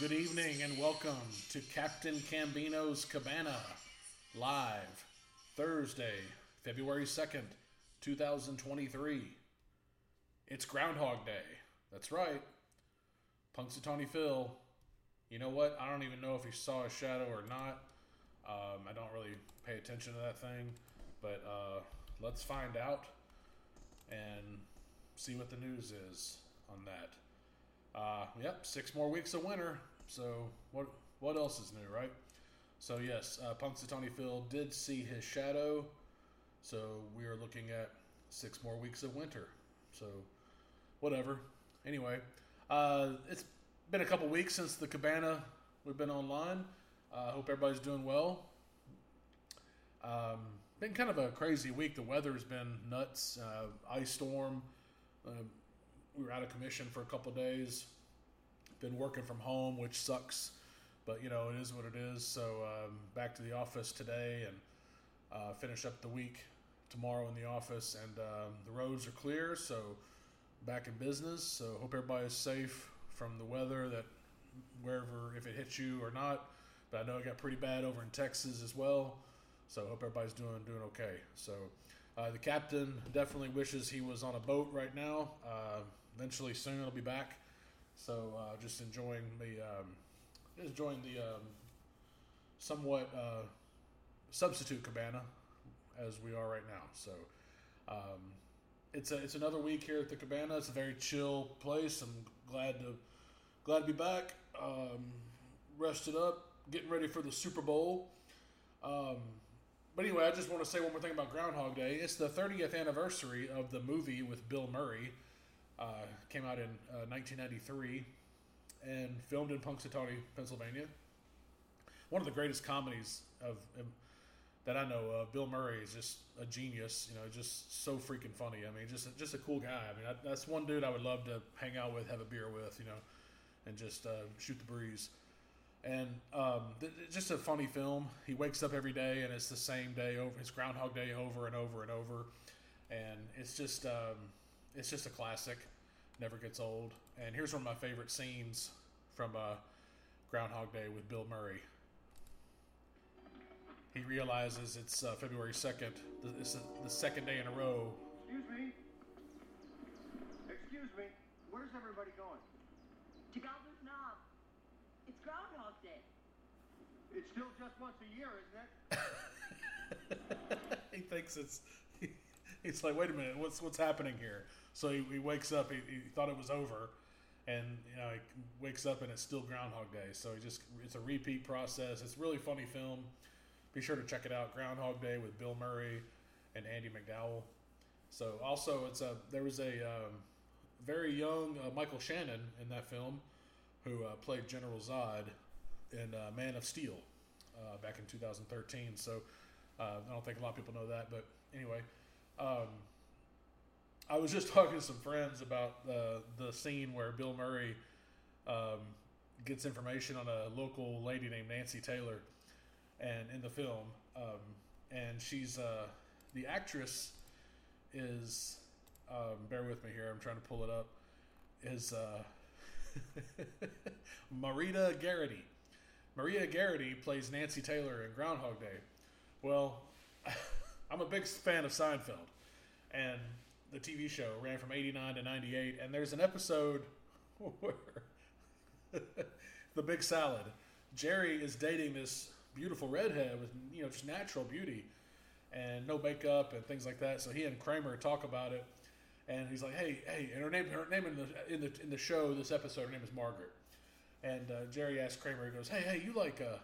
Good evening and welcome to Captain Cambino's Cabana, live Thursday, February 2nd, 2023. It's Groundhog Day. That's right. Punxsutawney Phil. You know what? I don't even know if he saw a shadow or not. Um, I don't really pay attention to that thing, but uh, let's find out and see what the news is on that. Uh, yep, six more weeks of winter. So what what else is new, right? So yes, uh, Punxsutawney Phil did see his shadow. So we are looking at six more weeks of winter. So whatever. Anyway, uh, it's been a couple weeks since the cabana we've been online. I uh, hope everybody's doing well. Um, been kind of a crazy week. The weather's been nuts. Uh, ice storm. Uh, we were out of commission for a couple days. Been working from home, which sucks, but you know it is what it is. So um, back to the office today and uh, finish up the week tomorrow in the office. And um, the roads are clear, so back in business. So hope everybody is safe from the weather that wherever if it hits you or not. But I know it got pretty bad over in Texas as well. So hope everybody's doing doing okay. So uh, the captain definitely wishes he was on a boat right now. Uh, eventually, soon he'll be back. So uh, just enjoying the um, enjoying the um, somewhat uh, substitute cabana as we are right now. So um, it's a, it's another week here at the cabana. It's a very chill place. I'm glad to glad to be back. Um, rested up, getting ready for the Super Bowl. Um, but anyway, I just want to say one more thing about Groundhog Day. It's the 30th anniversary of the movie with Bill Murray. Uh, came out in uh, 1993 and filmed in Punxsutawney, Pennsylvania. One of the greatest comedies of um, that I know of. Bill Murray is just a genius. You know, just so freaking funny. I mean, just just a cool guy. I mean, I, that's one dude I would love to hang out with, have a beer with. You know, and just uh, shoot the breeze and um, th- just a funny film. He wakes up every day, and it's the same day over. It's Groundhog Day over and over and over, and it's just um, it's just a classic. Never gets old. And here's one of my favorite scenes from uh, Groundhog Day with Bill Murray. He realizes it's uh, February second. It's the second day in a row. Excuse me. Excuse me. Where's everybody going? To Gobbler's Knob. It's Groundhog Day. It's still just once a year, isn't it? he thinks it's. He, he's like, wait a minute, what's what's happening here? So he, he wakes up. He, he thought it was over, and you know he wakes up and it's still Groundhog Day. So he just it's a repeat process. It's really funny film. Be sure to check it out. Groundhog Day with Bill Murray and Andie MacDowell. So also it's a there was a um, very young uh, Michael Shannon in that film who uh, played General Zod in uh, Man of Steel uh, back in 2013. So uh, I don't think a lot of people know that, but anyway, um, I was just talking to some friends about the the scene where Bill Murray um, gets information on a local lady named Nancy Taylor, and in the film, um, and she's uh, the actress is. Um, bear with me here. I'm trying to pull it up. Is uh, Marita Geraghty. Maria Geraghty plays Nancy Taylor in Groundhog Day. Well, I'm a big fan of Seinfeld, and the TV show ran from 89 to 98, and there's an episode where the big salad, Jerry is dating this beautiful redhead with, you know, just natural beauty and no makeup and things like that. So he and Kramer talk about it and he's like, "Hey, hey!" And her name, her name in the in the in the show, this episode, her name is Margaret. And uh, Jerry asks Kramer, he goes, "Hey, hey, you like uh,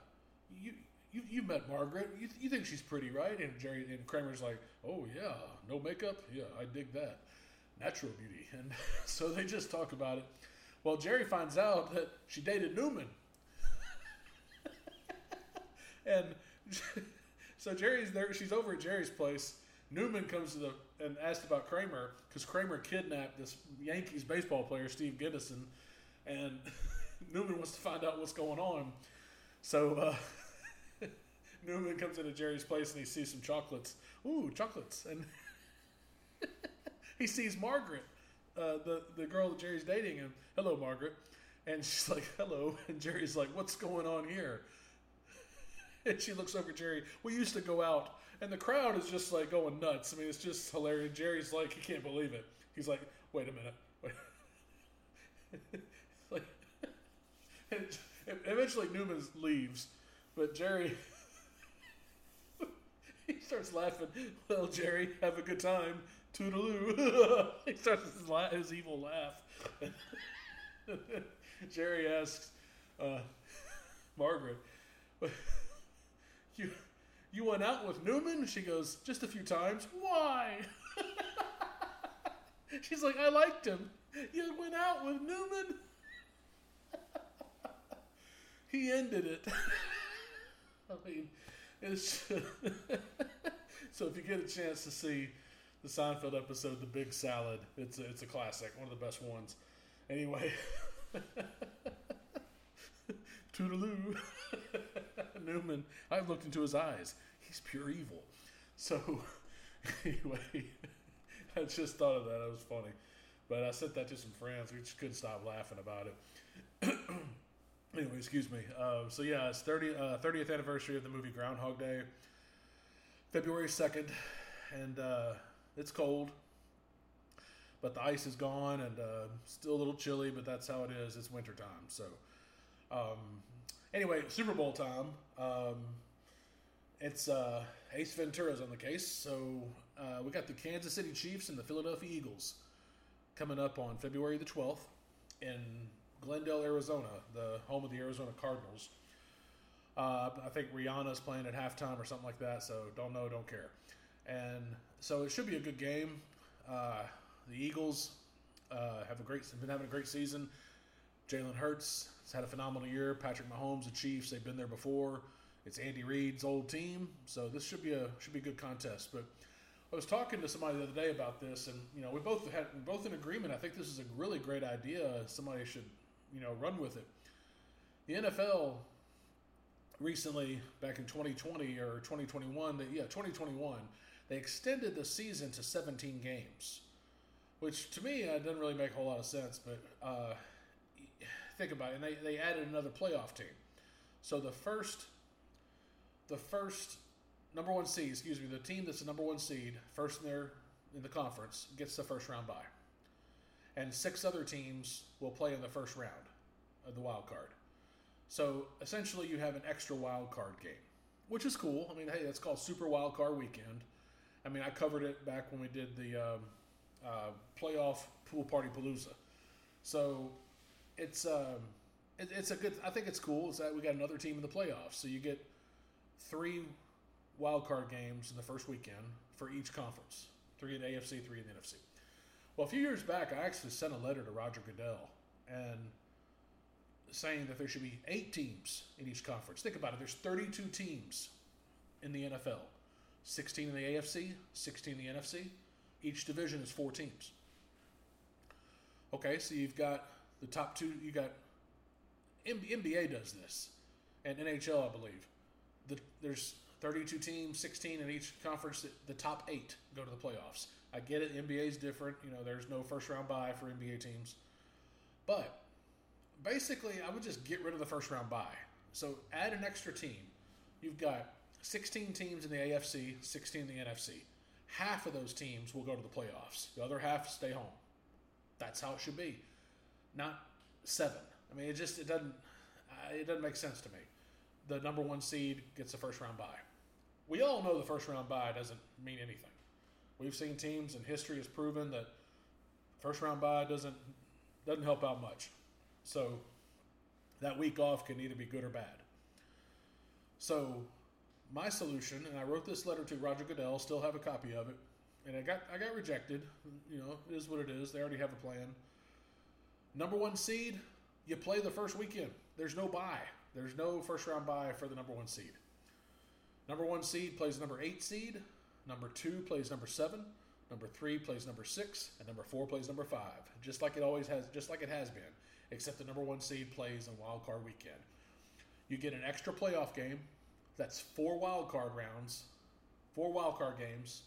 you you you met Margaret? You, you think she's pretty, right?" And Jerry and Kramer's like, "Oh yeah, no makeup, yeah, I dig that, natural beauty." And so they just talk about it. Well, Jerry finds out that she dated Newman, and so Jerry's there. She's over at Jerry's place Newman comes to the and asked about Kramer because Kramer kidnapped this Yankees baseball player Steve Gendason, and Newman wants to find out what's going on. So uh, Newman comes into Jerry's place and he sees some chocolates. Ooh, chocolates! And he sees Margaret, uh, the the girl that Jerry's dating, and hello, Margaret. And she's like, hello. And Jerry's like, what's going on here? And she looks over at Jerry. We used to go out, and the crowd is just like going nuts. I mean, it's just hilarious. Jerry's like, he can't believe it. He's like, wait a minute. Wait. Like, and eventually Newman leaves, but Jerry, he starts laughing. Well, Jerry, have a good time. Toodaloo. he starts his, la- his evil laugh. Jerry asks uh, Margaret, "You you went out with Newman?" She goes, "Just a few times." Why? She's like, "I liked him." You went out with Newman. he ended it. I mean, it's so if you get a chance to see the Seinfeld episode, "The Big Salad," it's a, it's a classic, one of the best ones. Anyway, toodaloo, Newman. I've looked into his eyes. He's pure evil. So anyway, I just thought of that. It was funny, but I sent that to some friends. We just couldn't stop laughing about it. anyway, excuse me. Uh, so yeah, it's 30, uh, 30th anniversary of the movie Groundhog Day, February 2nd, and uh, it's cold, but the ice is gone and uh, still a little chilly, but that's how it is. It's wintertime. So um, anyway, Super Bowl time. Um, it's uh, Ace Ventura's on the case. So uh, we got the Kansas City Chiefs and the Philadelphia Eagles coming up on February the 12th in Glendale, Arizona, the home of the Arizona Cardinals. Uh, I think Rihanna's playing at halftime or something like that, so don't know, don't care. And so it should be a good game. Uh, the Eagles uh, have a great, have been having a great season. Jalen Hurts has had a phenomenal year. Patrick Mahomes, the Chiefs, they've been there before. It's Andy Reid's old team, so this should be a should be a good contest. But I was talking to somebody the other day about this, and you know we both had we're both in agreement. I think this is a really great idea. Somebody should you know run with it. The NFL recently, back in 2020 or 2021, they, yeah 2021, they extended the season to 17 games, which to me uh, doesn't really make a whole lot of sense. But uh, think about it, and they, they added another playoff team. So the first, the first number one seed, excuse me, the team that's the number one seed, first in their in the conference, gets the first round bye, and six other teams will play in the first round the wild card. So essentially, you have an extra wild card game, which is cool. I mean, hey, that's called Super Wild Card Weekend. I mean, I covered it back when we did the um, uh, playoff pool party palooza. So it's um, it, it's a good. I think it's cool. Is that we got another team in the playoffs, so you get three wild card games in the first weekend for each conference. Three in AFC, three in the NFC. Well, a few years back, I actually sent a letter to Roger Goodell and saying that there should be eight teams in each conference. Think about it. There's 32 teams in the NFL, 16 in the AFC, 16 in the NFC. Each division is four teams. Okay, so you've got the top two. You got NBA does this, and NHL, I believe. The, there's 32 teams, 16 in each conference. The top eight go to the playoffs. I get it. NBA is different. You know, there's no first round bye for NBA teams, but basically, I would just get rid of the first round bye. So add an extra team. You've got 16 teams in the AFC, 16 in the NFC. Half of those teams will go to the playoffs. The other half stay home. That's how it should be. Not seven. I mean, it just it doesn't uh, it doesn't make sense to me. The number one seed gets the first round bye. We all know the first round bye doesn't mean anything. We've seen teams, and history has proven that first round bye doesn't doesn't help out much. So that week off can either be good or bad. So my solution, and I wrote this letter to Roger Goodell, still have a copy of it, and I got I got rejected. You know, it is what it is. They already have a plan. Number one seed, you play the first weekend. There's no bye. There's no first round bye for the number one seed. Number one seed plays number eight seed. Number two plays number seven. Number three plays number six, and number four plays number five. Just like it always has, just like it has been, except the number one seed plays on wild card weekend. You get an extra playoff game. That's four wild card rounds, four wild card games.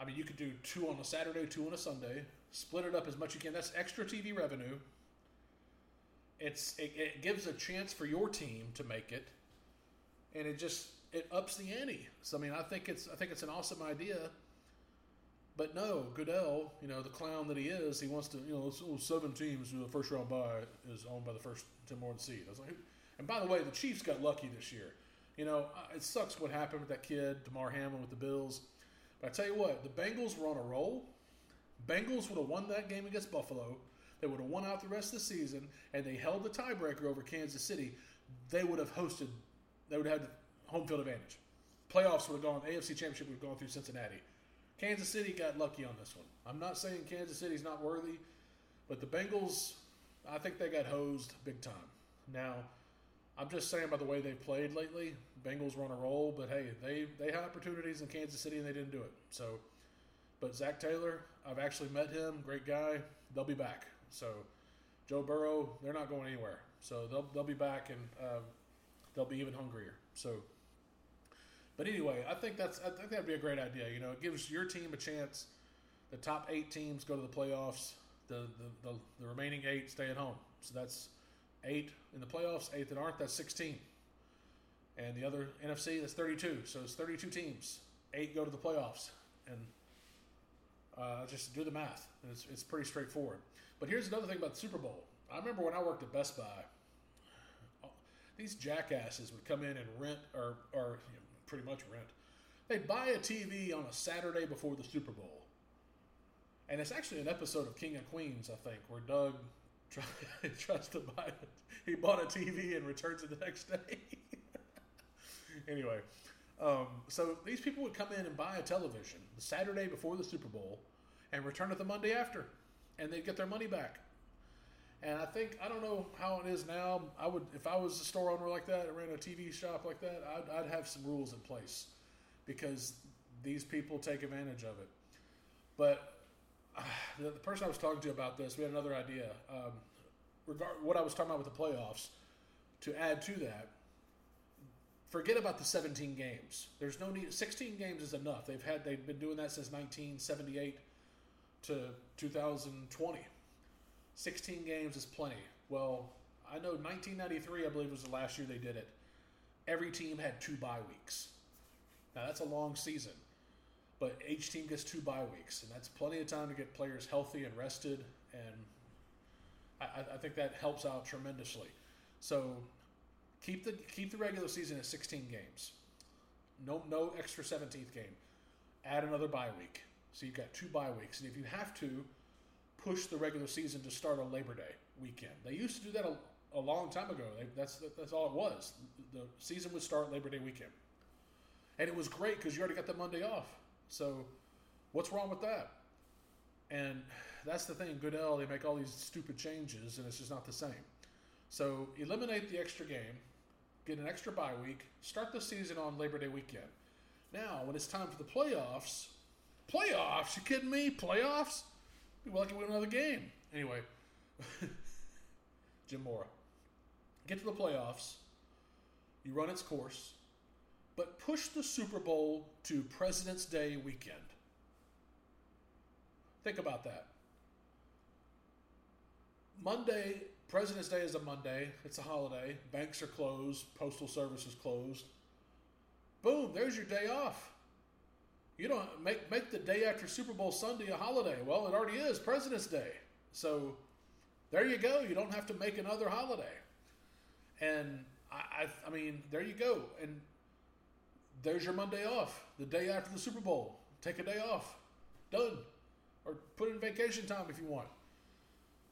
I mean, you could do two on a Saturday, two on a Sunday. Split it up as much as you can. That's extra TV revenue. it's it, it gives a chance for your team to make it, and it just it ups the ante. So I mean, I think it's I think it's an awesome idea. But no, Goodell, you know the clown that he is, he wants to you know seven teams a first round bye is owned by the first ten more seed. I was like, and by the way, the Chiefs got lucky this year. You know, it sucks what happened with that kid, Damar Hamlin, with the Bills. But I tell you what, the Bengals were on a roll. Bengals would have won that game against Buffalo. They would have won out the rest of the season, and they held the tiebreaker over Kansas City. They would have hosted. They would have had home field advantage. Playoffs would have gone. AFC Championship would have gone through Cincinnati. Kansas City got lucky on this one. I'm not saying Kansas City's not worthy, but the Bengals, I think they got hosed big time. Now, I'm just saying by the way they've played lately, Bengals were on a roll, but hey, they they had opportunities in Kansas City and they didn't do it. So, but Zac Taylor, I've actually met him, great guy. They'll be back. So, Joe Burrow, they're not going anywhere. So they'll they'll be back and uh, they'll be even hungrier. So, but anyway, I think that's I think that'd be a great idea. You know, it gives your team a chance. The top eight teams go to the playoffs. The the, the, the remaining eight stay at home. So that's eight in the playoffs. Eight that aren't. That's sixteen. And the other NFC that's thirty-two. So it's thirty-two teams. Eight go to the playoffs, and uh, just do the math. It's it's pretty straightforward. But here's another thing about the Super Bowl. I remember when I worked at Best Buy, these jackasses would come in and rent or or you know, pretty much rent. They'd buy a TV on a Saturday before the Super Bowl. And it's actually an episode of King of Queens, I think, where Doug try, tries to buy it. He bought a TV and returns it the next day. anyway, um, so these people would come in and buy a television the Saturday before the Super Bowl and return it the Monday after, and they'd get their money back. And I think I don't know how it is now. I would, if I was a store owner like that, ran a TV shop like that, I'd, I'd have some rules in place because these people take advantage of it. But the, the person I was talking to about this, we had another idea. Um, regard what I was talking about with the playoffs. To add to that, forget about the 17 games. There's no need. 16 games is enough. They've had they've been doing that since 1978 to 2020. 16 games is plenty. Well, I know 1993, I believe, was the last year they did it. Every team had two bye weeks. Now, that's a long season, but each team gets two bye weeks, and that's plenty of time to get players healthy and rested, and I, I think that helps out tremendously. So, keep the keep the regular season at 16 games. No no extra 17th game. Add another bye week. So you've got two bye weeks, and if you have to, push the regular season to start on Labor Day weekend. They used to do that a, a long time ago. They, that's that's all it was. The season would start Labor Day weekend, and it was great because you already got the Monday off. So, what's wrong with that? And that's the thing. Goodell, they make all these stupid changes, and it's just not the same. So, eliminate the extra game, get an extra bye week, start the season on Labor Day weekend. Now, when it's time for the playoffs, playoffs? You kidding me? Playoffs? Be lucky to win another game. Anyway, Jim Mora. Get to the playoffs. You run its course, but push the Super Bowl to President's Day weekend. Think about that. Monday, President's Day is a Monday. It's a holiday. Banks are closed. Postal service is closed. Boom, there's your day off. You don't make make the day after Super Bowl Sunday a holiday. Well, it already is President's Day. So there you go. You don't have to make another holiday. And I, I, I mean, there you go. And there's your Monday off. The day after the Super Bowl, take a day off. Done. Or put in vacation time if you want.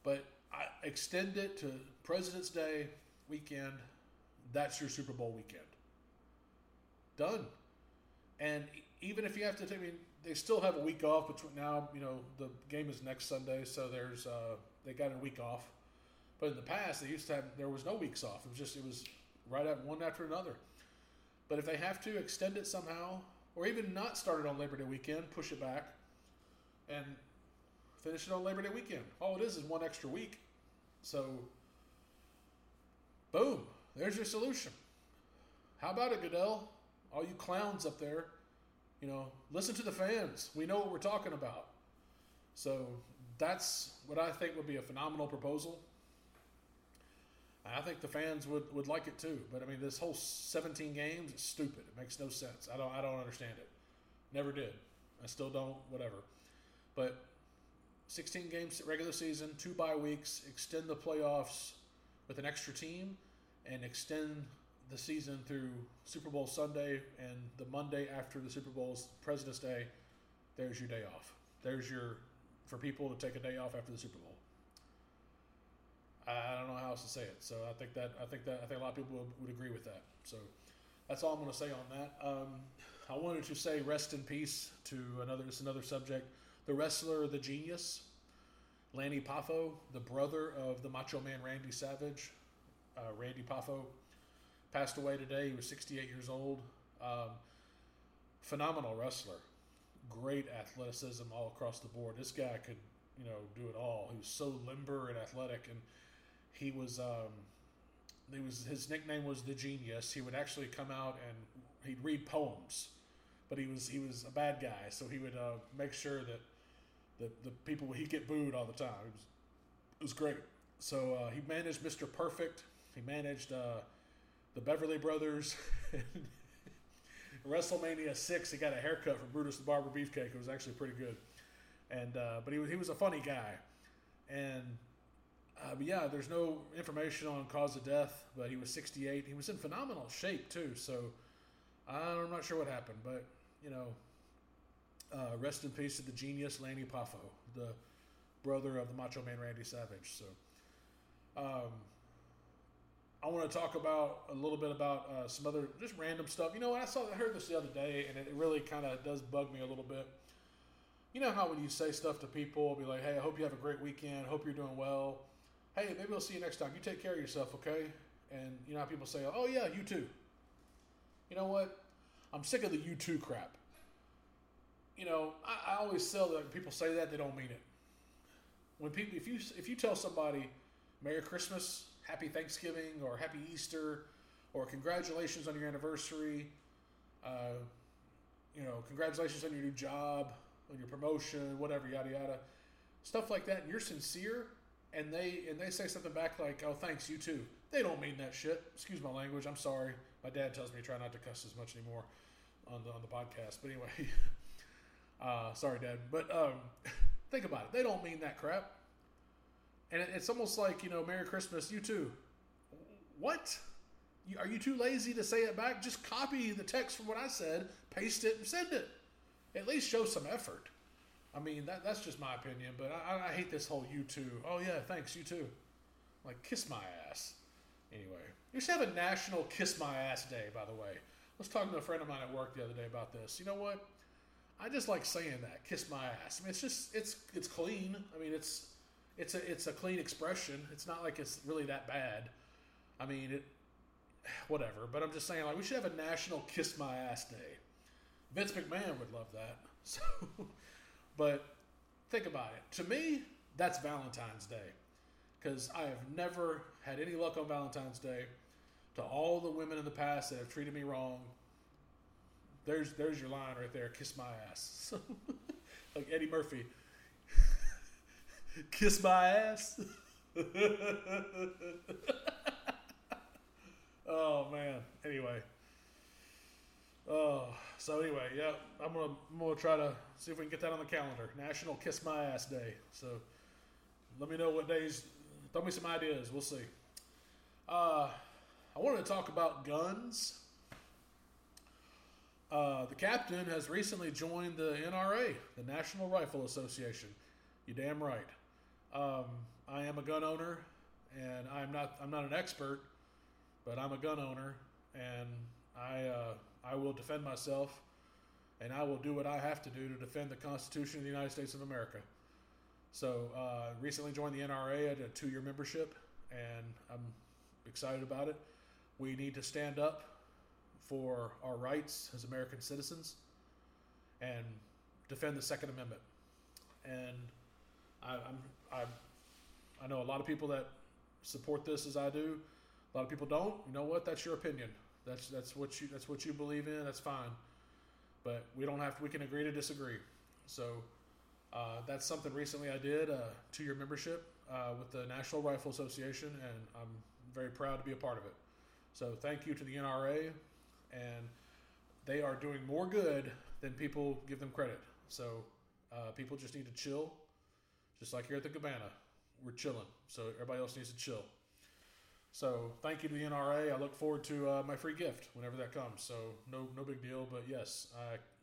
But I extend it to President's Day weekend. That's your Super Bowl weekend. Done. And even if you have to, I mean, they still have a week off between now. You know, the game is next Sunday, so there's uh, they got a week off. But in the past, they used to have there was no weeks off. It was just it was right at one after another. But if they have to extend it somehow, or even not start it on Labor Day weekend, push it back, and finish it on Labor Day weekend. All it is is one extra week. So, boom, there's your solution. How about it, Goodell? All you clowns up there, you know, listen to the fans. We know what we're talking about. So that's what I think would be a phenomenal proposal. I think the fans would, would like it too. But I mean, this whole 17 games is stupid. It makes no sense. I don't I don't understand it. Never did. I still don't. Whatever. But 16 games regular season, two bye weeks, extend the playoffs with an extra team, and extend the season through Super Bowl Sunday and the Monday after the Super Bowl's President's Day. There's your day off. There's your for people to take a day off after the Super Bowl. I don't know how else to say it. So I think that I think that I think a lot of people would, would agree with that. So that's all I'm going to say on that. Um, I wanted to say rest in peace to another. It's another subject. The wrestler, the genius, Lanny Poffo, the brother of the Macho Man Randy Savage, uh, Randy Poffo, passed away today. He was 68 years old. Um, phenomenal wrestler, great athleticism all across the board. This guy could, you know, do it all. He was so limber and athletic, and he was. Um, he was his nickname was the genius. He would actually come out and he'd read poems, but he was he was a bad guy, so he would uh, make sure that the the people he'd get booed all the time. It was it was great. So uh, he managed Mr. Perfect. He managed uh, the Beverly Brothers. WrestleMania six, he got a haircut from Brutus the Barber Beefcake. It was actually pretty good, and uh, but he was he was a funny guy, and uh, but yeah, there's no information on cause of death, but he was 68. He was in phenomenal shape too. So I'm not sure what happened, but you know, uh, rest in peace to the genius Lanny Poffo, the brother of the Macho Man Randy Savage. So um, I want to talk about a little bit about uh, some other just random stuff. You know? I saw I heard this the other day, and it really kind of does bug me a little bit. You know how when you say stuff to people, be like, "Hey, I hope you have a great weekend. Hope you're doing well." Hey, maybe I'll see you next time. You take care of yourself, okay? And you know how people say, "Oh yeah, you too." You know what? I'm sick of the you too crap. You know, I, I always sell that when people say that they don't mean it. When people, if you if you tell somebody, "Merry Christmas," "Happy Thanksgiving," or "Happy Easter," or "Congratulations on your anniversary," uh, you know, "Congratulations on your new job," on your promotion, whatever, yada yada, stuff like that, and you're sincere, and they and they say something back like, "Oh, thanks, you too." They don't mean that shit. Excuse my language. I'm sorry. My dad tells me to try not to cuss as much anymore on the on the podcast. But anyway, uh, sorry, Dad. But um, think about it. They don't mean that crap. And it, it's almost like you know, "Merry Christmas, you too." What? Are you too lazy to say it back? Just copy the text from what I said, paste it, and send it. At least show some effort. I mean, that, that's just my opinion, but I, I hate this whole you too. Oh, yeah, thanks, you too. Like, kiss my ass. Anyway, you should have a national kiss my ass day, by the way. I was talking to a friend of mine at work the other day about this. You know what? I just like saying that, kiss my ass. I mean, it's just, it's, it's clean. I mean, it's, it's a, it's a clean expression. It's not like it's really that bad. I mean, it, whatever. But I'm just saying, like, we should have a national kiss my ass day. Vince McMahon would love that. So, but think about it. To me, that's Valentine's Day. Because I have never had any luck on Valentine's Day. To all the women in the past that have treated me wrong, there's there's your line right there. Kiss my ass. like Eddie Murphy. Kiss my ass. oh man. Anyway. Oh, so anyway, yeah, I'm gonna I'm gonna try to see if we can get that on the calendar. National Kiss My Ass Day. So let me know what days. Throw me some ideas. We'll see. Uh, I wanted to talk about guns. Uh, the captain has recently joined the NRA, the National Rifle Association. You damn right. Um, I am a gun owner, and I'm not I'm not an expert, but I'm a gun owner, and I uh, I will defend myself, and I will do what I have to do to defend the Constitution of the United States of America. So, uh, recently joined the NRA. at a two year membership, and I'm excited about it. We need to stand up for our rights as American citizens and defend the Second Amendment. And I, I'm, I'm, I know a lot of people that support this as I do. A lot of people don't. You know what? That's your opinion. That's that's what you that's what you believe in. That's fine, but we don't have to. We can agree to disagree. So uh, that's something recently I did a two year membership uh, with the National Rifle Association, and I'm very proud to be a part of it. So thank you to the NRA, and they are doing more good than people give them credit. So uh, people just need to chill, just like here at the Cabana, we're chilling. So everybody else needs to chill. So thank you to the NRA. I look forward to uh, my free gift whenever that comes. So no no big deal. But yes,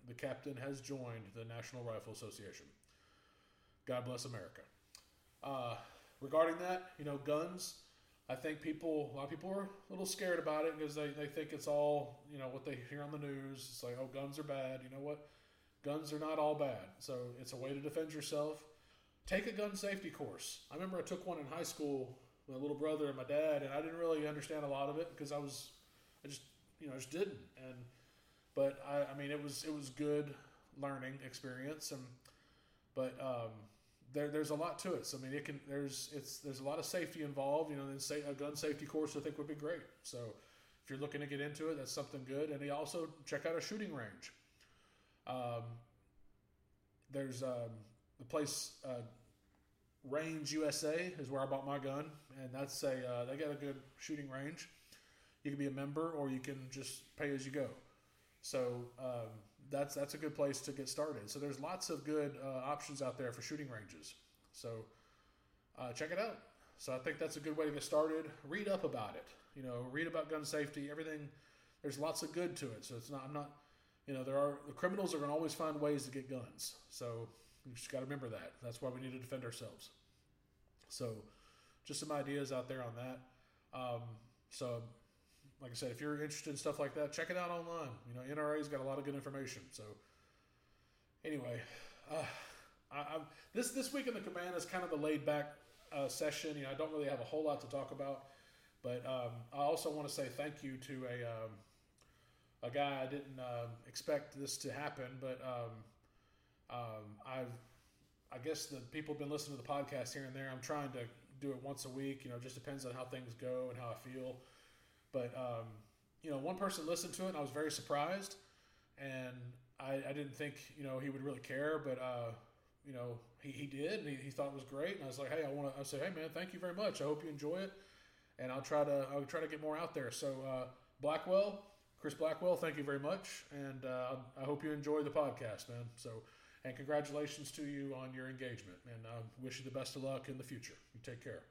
the captain has joined the National Rifle Association. God bless America. Uh, regarding that, you know, guns. I think people, a lot of people are a little scared about it because they, they think it's all, you know, what they hear on the news. It's like, oh, guns are bad. You know what? Guns are not all bad. So it's a way to defend yourself. Take a gun safety course. I remember I took one in high school with my little brother and my dad, and I didn't really understand a lot of it because I was, I just, you know, I just didn't. And, but I, I mean, it was, it was good learning experience. And, but, um, there, there's a lot to it. So I mean, it can there's it's there's a lot of safety involved. You know, then say a gun safety course I think would be great. So if you're looking to get into it, that's something good. And you also check out a shooting range. Um, there's um, the place uh, Range USA is where I bought my gun, and that's a uh, they got a good shooting range. You can be a member, or you can just pay as you go. So um, that's that's a good place to get started. So there's lots of good uh, options out there for shooting ranges. So uh, check it out. So I think that's a good way to get started. Read up about it. You know, read about gun safety. Everything. There's lots of good to it. So it's not. I'm not. You know, there are the criminals are going to always find ways to get guns. So you just got to remember that. That's why we need to defend ourselves. So, just some ideas out there on that. Um, so like I said, if you're interested in stuff like that, check it out online. You know, NRA's got a lot of good information. So, anyway, uh, I, I, this this week in the command is kind of a laid back uh, session. You know, I don't really have a whole lot to talk about, but um, I also want to say thank you to a um, a guy I didn't um, expect this to happen, but um, um, I've I guess the people have been listening to the podcast here and there. I'm trying to do it once a week. You know, it just depends on how things go and how I feel. But um, you know, one person listened to it, and I was very surprised, and I, I didn't think you know he would really care, but uh, you know he, he did, and he, he thought it was great, and I was like, hey, I want to. I say, hey man, thank you very much. I hope you enjoy it, and I'll try to I'll try to get more out there. So uh, Blackwell, Chris Blackwell, thank you very much, and uh, I hope you enjoy the podcast, man. So. And congratulations to you on your engagement, and I wish you the best of luck in the future. You take care.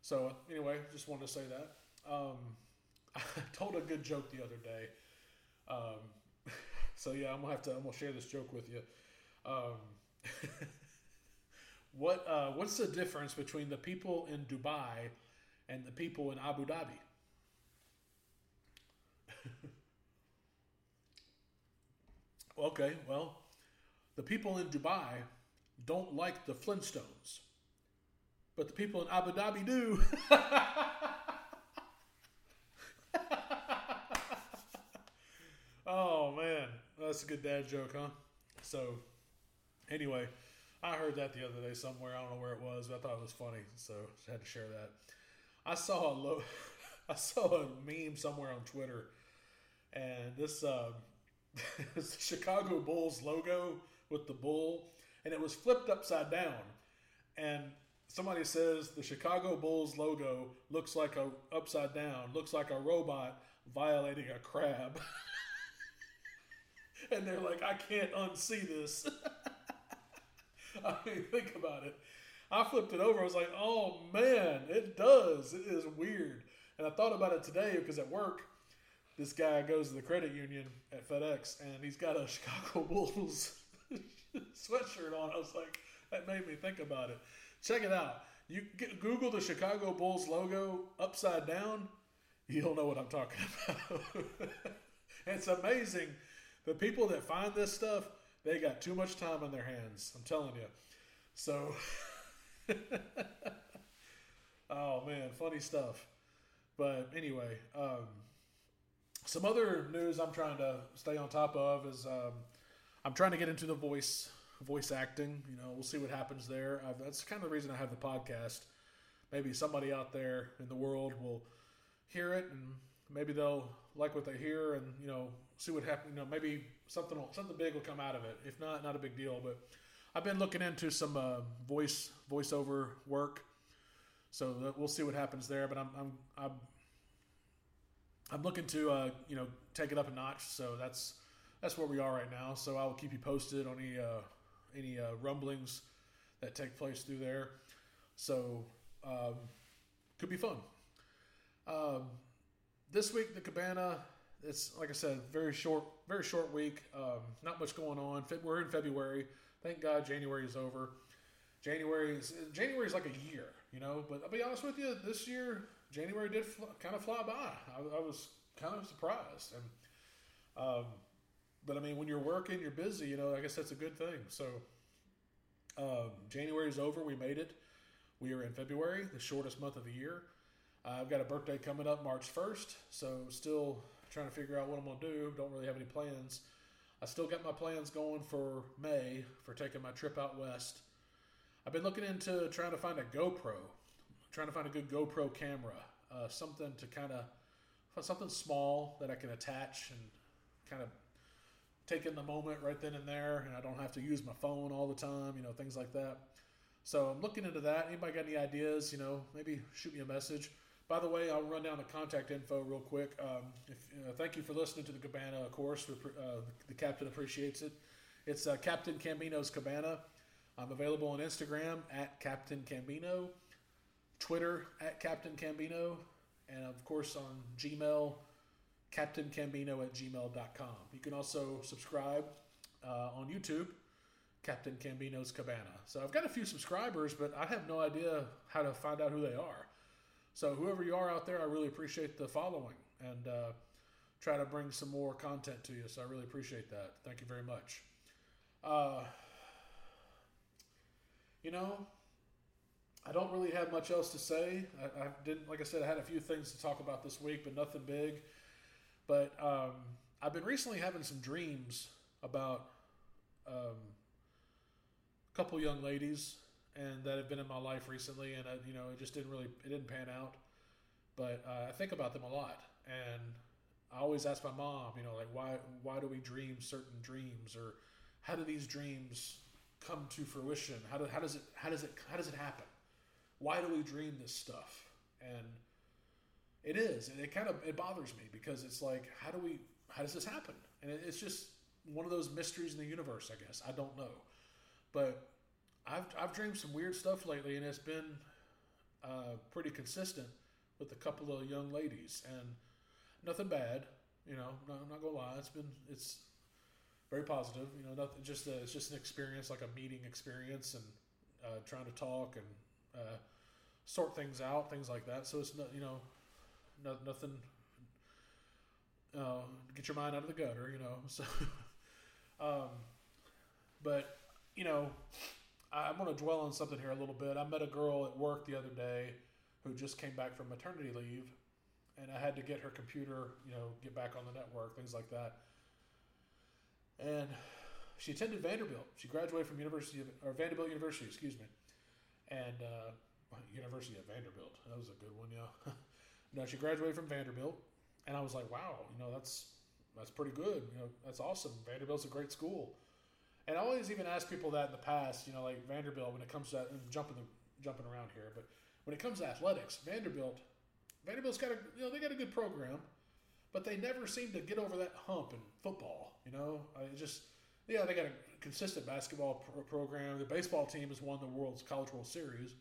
So, anyway, just wanted to say that. Um, I told a good joke the other day. Um, so yeah, I'm gonna have to. I'm gonna share this joke with you. Um, what uh, What's the difference between the people in Dubai and the people in Abu Dhabi? okay, well, the people in Dubai don't like the Flintstones, but the people in Abu Dhabi do. oh man, that's a good dad joke, huh? So, anyway, I heard that the other day somewhere. I don't know where it was, but I thought it was funny, so I had to share that. I saw a lo- I saw a meme somewhere on Twitter, and this uh, Chicago Bulls logo with the bull, and it was flipped upside down, and somebody says the Chicago Bulls logo looks like a upside down, looks like a robot violating a crab. and they're like, I can't unsee this. I mean, think about it. I flipped it over. I was like, oh man, it does. It is weird. And I thought about it today because at work, this guy goes to the credit union at FedEx and he's got a Chicago Bulls sweatshirt on. I was like, that made me think about it. Check it out. You get, Google the Chicago Bulls logo upside down. You'll know what I'm talking about. it's amazing. The people that find this stuff, they got too much time on their hands. I'm telling you. So, oh man, funny stuff. But anyway, um, some other news I'm trying to stay on top of is um, I'm trying to get into the voice voice acting. You know, we'll see what happens there. I've, that's kind of the reason I have the podcast. Maybe somebody out there in the world will hear it, and maybe they'll like what they hear, and you know, see what happens. You know, maybe something will, something big will come out of it. If not, not a big deal. But I've been looking into some uh, voice voiceover work. So that- we'll see what happens there. But I'm I'm I'm, I'm looking to uh, you know take it up a notch. So that's that's where we are right now. So I will keep you posted on any uh, any uh, rumblings that take place through there. So um, could be fun. Um, this week the cabana. It's like I said, very short, very short week. Um, not much going on. We're in February. Thank God January is over. January is January is like a year, you know. But I'll be honest with you, this year January did kind of fly by. I, I was kind of surprised, and um, but I mean, when you're working, you're busy. You know, I guess that's a good thing. So um, January is over. We made it. We are in February, the shortest month of the year. Uh, I've got a birthday coming up March 1st, so still trying to figure out what I'm going to do. Don't really have any plans. I still got my plans going for May for taking my trip out west. I've been looking into trying to find a GoPro, trying to find a good GoPro camera, uh, something to kind of, something small that I can attach and kind of take in the moment right then and there, and I don't have to use my phone all the time, you know, things like that. So I'm looking into that. Anybody got any ideas? You know, maybe shoot me a message. By the way, I'll run down the contact info real quick. Um, if, uh, thank you for listening to the Cabana, of course. Uh, the captain appreciates it. It's uh, Captain Cambino's Cabana. I'm available on Instagram at Captain Cambino, Twitter at Captain Cambino, and of course on Gmail, CaptainCambino at gmail.com. You can also subscribe uh, on YouTube, Captain Cambino's Cabana. So I've got a few subscribers, but I have no idea how to find out who they are. So whoever you are out there, I really appreciate the following and uh, try to bring some more content to you. So I really appreciate that. Thank you very much. Uh, you know, I don't really have much else to say. I, I didn't, like I said, I had a few things to talk about this week, but nothing big. But um, I've been recently having some dreams about um, a couple young ladies and that have been in my life recently, and uh, you know, it just didn't really, it didn't pan out. But uh, I think about them a lot, and I always ask my mom, you know, like why, why do we dream certain dreams, or how do these dreams come to fruition? How, do, how does it, how does it, how does it happen? Why do we dream this stuff? And it is, and it kind of it bothers me because it's like, how do we, how does this happen? And it's just one of those mysteries in the universe, I guess. I don't know, but I've I've dreamed some weird stuff lately, and it's been uh, pretty consistent with a couple of young ladies, and nothing bad. You know, no, I'm not gonna lie. It's been it's very positive. You know, nothing. Just a, it's just an experience, like a meeting experience, and uh, trying to talk and uh, sort things out, things like that. So it's not you know, no, nothing. Uh, get your mind out of the gutter, you know. So, um, but you know, I want to dwell on something here a little bit. I met a girl at work the other day who just came back from maternity leave, and I had to get her computer, you know, get back on the network, things like that. And she attended Vanderbilt. She graduated from University of, or Vanderbilt University, excuse me, and uh, University of Vanderbilt. That was a good one, yeah. no, she graduated from Vanderbilt, and I was like, wow, you know, that's that's pretty good. You know, that's awesome. Vanderbilt's a great school. And I always even ask people that in the past, you know, like Vanderbilt, when it comes to I'm jumping the, jumping around here, but when it comes to athletics, Vanderbilt, Vanderbilt's got a you know they got a good program, but they never seem to get over that hump in football. You know, I just yeah they got a consistent basketball pro- program. The baseball team has won the world's College World Series,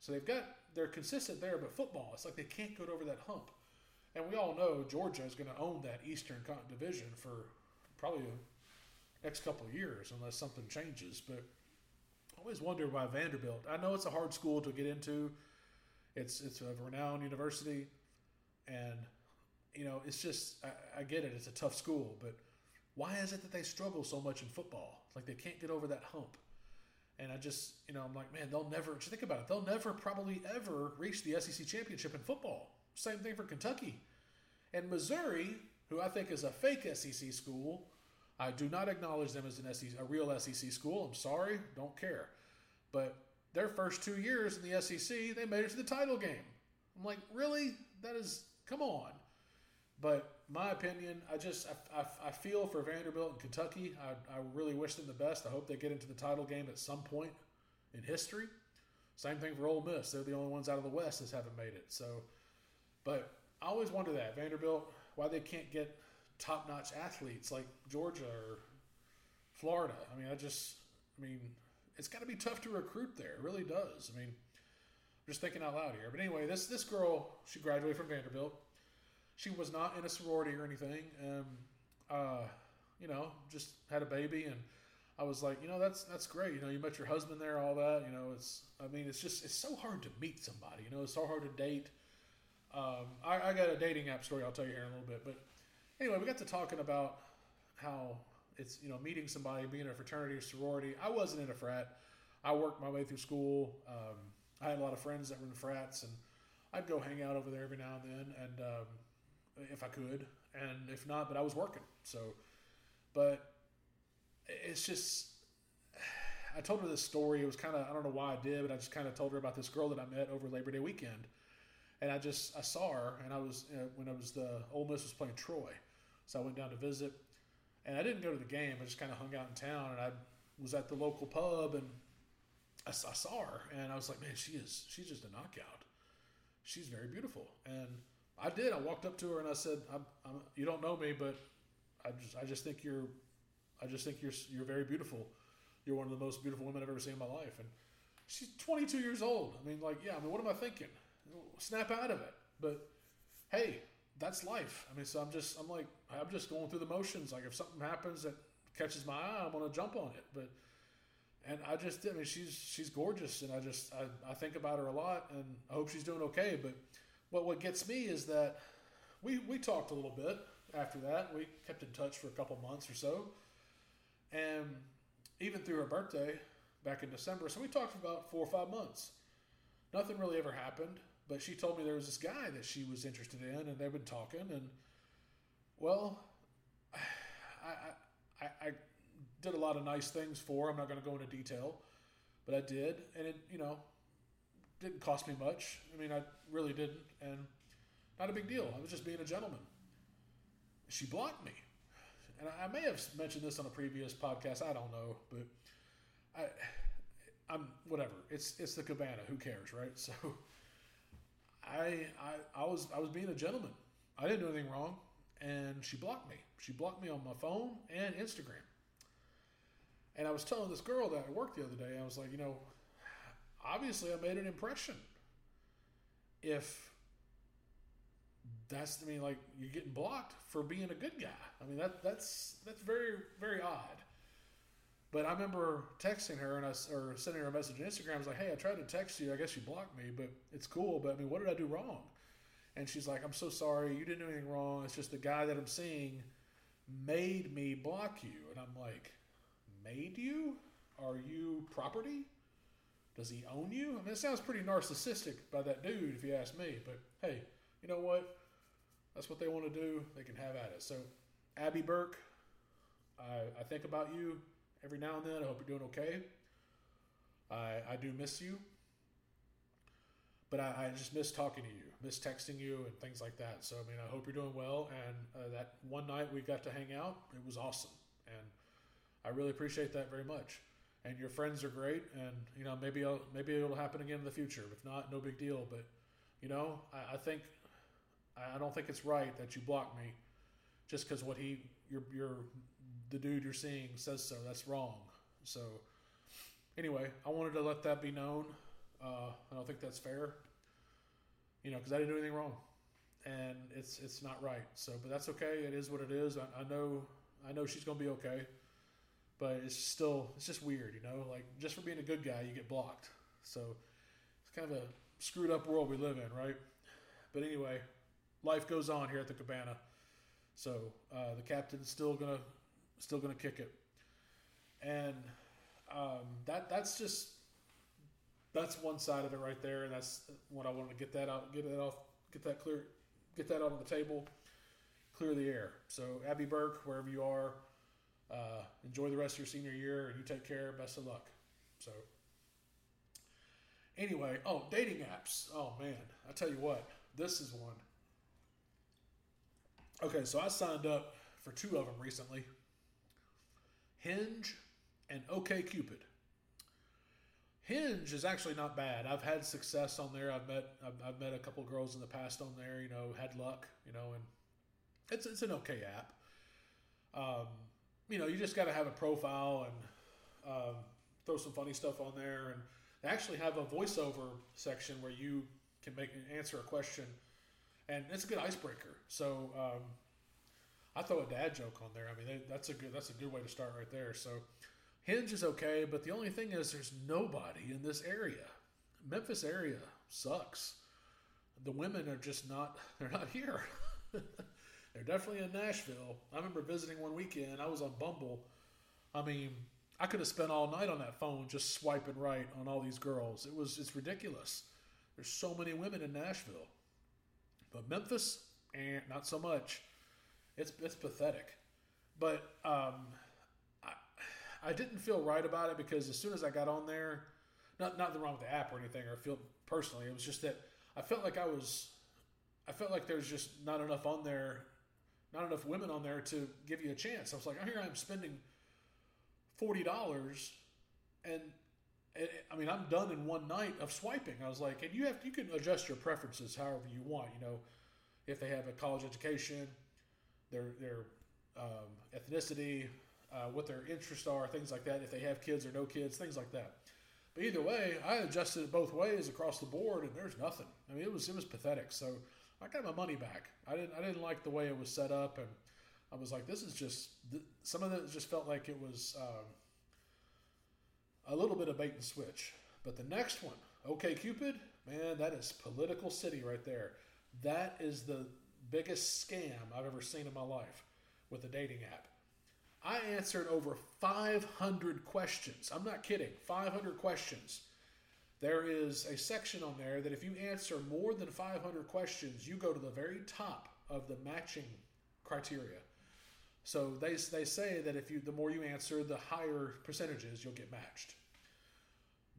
so they've got they're consistent there. But football, it's like they can't get over that hump. And we all know Georgia is going to own that Eastern Division for probably the next couple of years unless something changes. But I always wonder why Vanderbilt. I know it's a hard school to get into. It's it's a renowned university, and you know it's just I, I get it. It's a tough school, but why is it that they struggle so much in football? Like they can't get over that hump. And I just, you know, I'm like, man, they'll never. Just think about it. They'll never, probably ever, reach the SEC championship in football. Same thing for Kentucky, and Missouri, who I think is a fake SEC school. I do not acknowledge them as an SEC, a real SEC school. I'm sorry, don't care. But their first two years in the SEC, they made it to the title game. I'm like, really? That is, come on. But my opinion, I just I, I, I feel for Vanderbilt and Kentucky. I, I really wish them the best. I hope they get into the title game at some point in history. Same thing for Ole Miss. They're the only ones out of the West that haven't made it. So, but I always wonder that Vanderbilt why they can't get top notch athletes like Georgia or Florida. I mean, I just, I mean, it's got to be tough to recruit there. It really does. I mean, I'm just thinking out loud here. But anyway, this this girl, she graduated from Vanderbilt. She was not in a sorority or anything. Um, uh, you know, just had a baby, and I was like, you know, that's that's great. You know, you met your husband there, all that. You know, it's, I mean, it's just it's so hard to meet somebody. You know, it's so hard to date. Um, I, I got a dating app story I'll tell you here in a little bit, but anyway, we got to talking about how it's you know meeting somebody, being in a fraternity or sorority. I wasn't in a frat. I worked my way through school. Um, I had a lot of friends that were in frats, and I'd go hang out over there every now and then, and um, if I could, and if not, but I was working. So, but it's just. I told her this story. It was kind of I don't know why I did, but I just kind of told her about this girl that I met over Labor Day weekend, and I just I saw her, and I was uh, when it was the Ole Miss was playing Troy, so I went down to visit, and I didn't go to the game. I just kind of hung out in town, and I was at the local pub, and I, I saw her, and I was like, man, she is she's just a knockout. She's very beautiful, and I did. I walked up to her and I said, I'm, I'm, "You don't know me, but I just I just think you're I just think you're you're very beautiful. You're one of the most beautiful women I've ever seen in my life." And she's 22 years old. I mean, like, yeah. I mean, what am I thinking? Snap out of it. But hey, that's life. I mean, so I'm just I'm like I'm just going through the motions. Like, if something happens that catches my eye, I'm gonna jump on it. But and I just I mean, she's she's gorgeous, and I just I, I think about her a lot, and I hope she's doing okay. But what what gets me is that we we talked a little bit after that. We kept in touch for a couple months or so, and even through her birthday back in December. So we talked for about four or five months. Nothing really ever happened, but she told me there was this guy that she was interested in, and they've been talking. And well, I I, I did a lot of nice things for. I'm not going to go into detail, but I did, and it you know didn't cost me much. I mean, I really didn't, and not a big deal. I was just being a gentleman. She blocked me, and I, may have mentioned this on a previous podcast. I don't know, but I, I'm whatever. It's it's the cabana. Who cares, right? So, I I I was I was being a gentleman. I didn't do anything wrong, and she blocked me. She blocked me on my phone and Instagram. And I was telling this girl that I worked the other day. I was like, you know, obviously I made an impression. If that's I mean, like you're getting blocked for being a good guy. I mean that that's that's very very odd. But I remember texting her and I or sending her a message on Instagram. I was like, "Hey, I tried to text you. I guess you blocked me, but it's cool. But I mean, what did I do wrong?" And she's like, "I'm so sorry. You didn't do anything wrong. It's just the guy that I'm seeing made me block you." And I'm like, "Made you? Are you property? Does he own you?" I mean, it sounds pretty narcissistic by that dude, if you ask me. But hey, you know what? That's what they want to do. They can have at it. So, Abby Burke, I, I think about you every now and then. I hope you're doing okay. I, I do miss you. But I, I just miss talking to you, miss texting you, and things like that. So, I mean, I hope you're doing well. And uh, that one night we got to hang out, it was awesome. And I really appreciate that very much. And your friends are great. And, you know, maybe, I'll, maybe it'll happen again in the future. If not, no big deal. But, you know, I, I think I don't think it's right that you block me just because what he you're, you're the dude you're seeing says so. That's wrong. So anyway, I wanted to let that be known. Uh, I don't think that's fair. You know, because I didn't do anything wrong, and it's it's not right. So, but that's okay. It is what it is. I, I know I know she's gonna be okay, but it's still it's just weird. You know, like just for being a good guy, you get blocked. So it's kind of a screwed up world we live in, right? But anyway, life goes on here at the cabana. So uh, the captain's still gonna still gonna kick it, and um, that that's just that's one side of it right there, and that's what I wanted to get that out, get that off, get that clear, get that out on the table, clear the air. So Abby Burke, wherever you are, uh, enjoy the rest of your senior year, and you take care. Best of luck. So anyway, oh dating apps. Oh man, I tell you what, this is one. Okay, so I signed up for two of them recently Hinge and OKCupid. Hinge is actually not bad. I've had success on there. I've met I've, I've met a couple girls in the past on there. You know, had luck. You know, and it's it's an okay app. Um, you know, you just got to have a profile and um, throw some funny stuff on there, and they actually have a voiceover section where you can make answer a question, and it's a good icebreaker. So um, I throw a dad joke on there. I mean, they, that's a good that's a good way to start right there. So Hinge is okay, but the only thing is there's nobody in this area. Memphis area sucks. The women are just not they're not here. they're definitely in Nashville. I remember visiting one weekend. I was on Bumble. I mean, I could have spent all night on that phone just swiping right on all these girls. It was it's ridiculous. There's so many women in Nashville. But Memphis, eh, not so much. It's it's pathetic. But um, I I didn't feel right about it because as soon as I got on there, not nothing wrong with the app or anything, or feel personally, it was just that I felt like I was, I felt like there's just not enough on there, not enough women on there to give you a chance. I was like, oh, here I'm spending forty dollars, and it, I mean I'm done in one night of swiping. I was like, and you have you can adjust your preferences however you want. You know, if they have a college education, their their um, ethnicity, uh, what their interests are, things like that. If they have kids or no kids, things like that. But either way, I adjusted it both ways across the board, and there's nothing. I mean, it was it was pathetic. So I got my money back. I didn't I didn't like the way it was set up, and I was like, this is just some of it just felt like it was um, a little bit of bait and switch. But the next one, OK Cupid, man, that is political city right there. That is the biggest scam I've ever seen in my life with a dating app. I answered over 500 questions. I'm not kidding. 500 questions. There is a section on there that if you answer more than 500 questions, you go to the very top of the matching criteria. So they, they say that if you the more you answer, the higher percentages you'll get matched.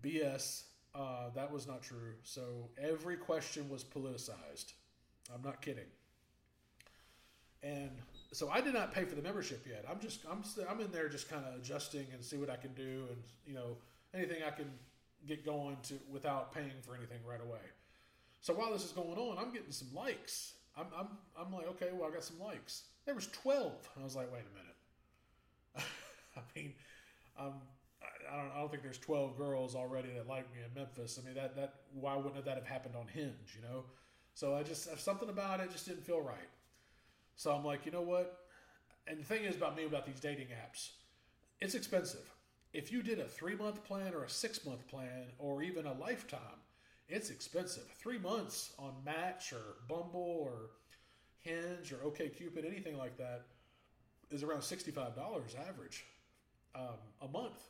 BS. Uh, that was not true. So every question was politicized. I'm not kidding. And so I did not pay for the membership yet. I'm just I'm I'm in there just kind of adjusting and see what I can do and you know anything I can get going to without paying for anything right away. So while this is going on, I'm getting some likes. I'm I'm I'm like okay, well I got some likes. There was 12. I was like, wait a minute. I mean, um, I, don't I don't think there's 12 girls already that like me in Memphis. I mean that that why wouldn't that have happened on Hinge? You know. So I just something about it just didn't feel right. So I'm like, you know what? And the thing is about me about these dating apps, it's expensive. If you did a three month plan or a six month plan or even a lifetime, it's expensive. Three months on Match or Bumble or Hinge or OKCupid, anything like that, is around $65 average um, a month.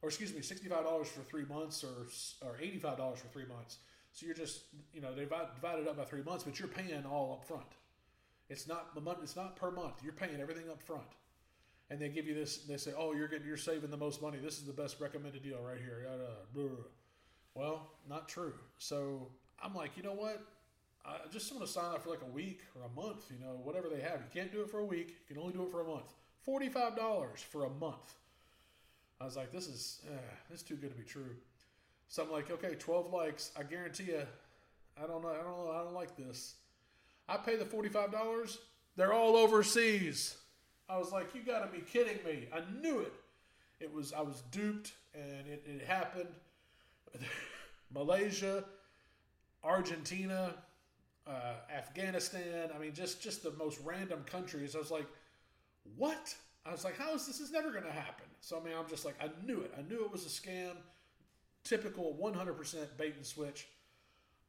Or excuse me, $65 for three months or, or $85 for three months. So you're just, you know, divide it up by three months, but you're paying all up front. It's not. It's not per month. You're paying everything up front, and they give you this. They say, "Oh, you're getting, you're saving the most money. This is the best recommended deal right here." Well, not true. So I'm like, you know what? I just want to sign up for like a week or a month. You know, whatever they have. You can't do it for a week. You can only do it for a month. Forty-five dollars for a month. I was like, this is eh, this is too good to be true. So I'm like, okay, 12 likes. I guarantee you, I don't know, I don't know, I don't like this. I pay the $45. They're all overseas. I was like, you got to be kidding me. I knew it. It was, I was duped and it, it happened. Malaysia, Argentina, uh, Afghanistan. I mean, just, just the most random countries. I was like, what? I was like, how is this? Is never going to happen. So, I mean, I'm just like, I knew it. I knew it was a scam typical 100% bait and switch.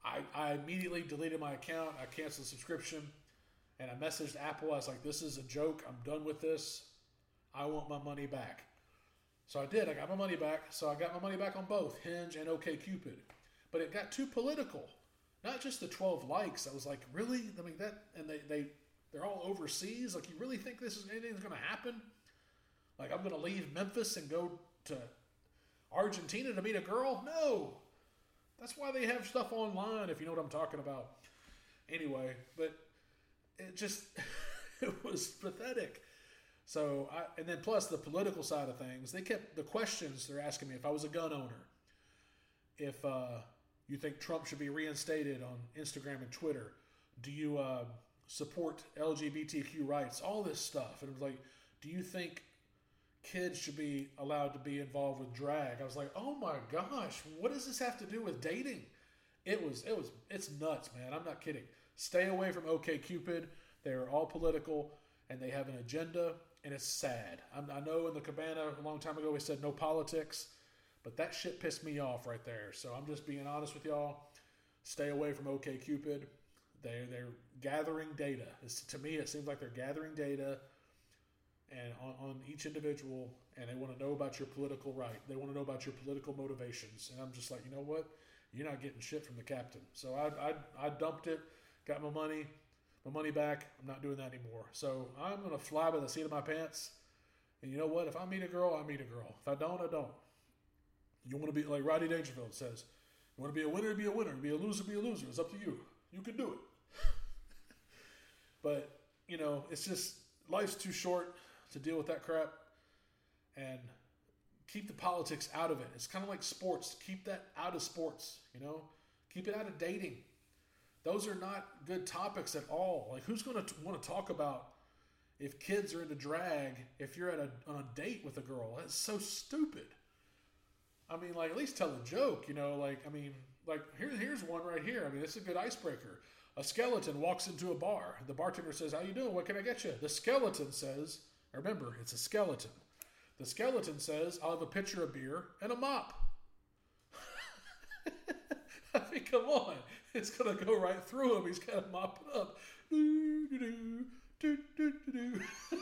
I, I immediately deleted my account. I canceled the subscription and I messaged Apple. I was like, this is a joke. I'm done with this. I want my money back. So I did. I got my money back. So I got my money back on both Hinge and OKCupid. But it got too political. Not just the 12 likes. I was like, really? I mean, that, and they, they, they're all overseas. Like, you really think this is anything's going to happen? Like, I'm going to leave Memphis and go to Argentina to meet a girl? No. That's why they have stuff online, if you know what I'm talking about. Anyway, but it just, it was pathetic. So, I, and then plus the political side of things, they kept the questions they're asking me if I was a gun owner, if uh, you think Trump should be reinstated on Instagram and Twitter, do you uh, support LGBTQ rights, all this stuff. And it was like, do you think kids should be allowed to be involved with drag? I was like, oh my gosh, what does this have to do with dating? It was, it was, it's nuts, man. I'm not kidding. Stay away from OK Cupid. They're all political and they have an agenda, and it's sad. I'm, I know in the cabana a long time ago we said no politics, but that shit pissed me off right there. So I'm just being honest with y'all. Stay away from OK Cupid. They're they're gathering data. It's, to me, it seems like they're gathering data, and on, on each individual, and they want to know about your political right. They want to know about your political motivations. And I'm just like, you know what? You're not getting shit from the captain. So I I, I dumped it, got my money, my money back. I'm not doing that anymore. So I'm gonna fly by the seat of my pants. And you know what? If I meet a girl, I meet a girl. If I don't, I don't. You want to be like Rodney Dangerfield says. You want to be a winner, be a winner. Be a loser, be a loser. It's up to you. You can do it. but you know, it's just life's too short to deal with that crap, and keep the politics out of it. It's kind of like sports. Keep that out of sports. You know, keep it out of dating. Those are not good topics at all. Like, who's going to want to talk about if kids are into drag if you're at a on a date with a girl? That's so stupid. I mean, like, at least tell a joke. You know, like, I mean, like here, here's one right here. I mean, this is a good icebreaker. A skeleton walks into a bar. The bartender says, "How you doing? What can I get you?" The skeleton says, "Remember, it's a skeleton." The skeleton says, "I'll have a pitcher of beer and a mop." I mean, come on, it's gonna go right through him. He's gotta mop it up. Do, do, do.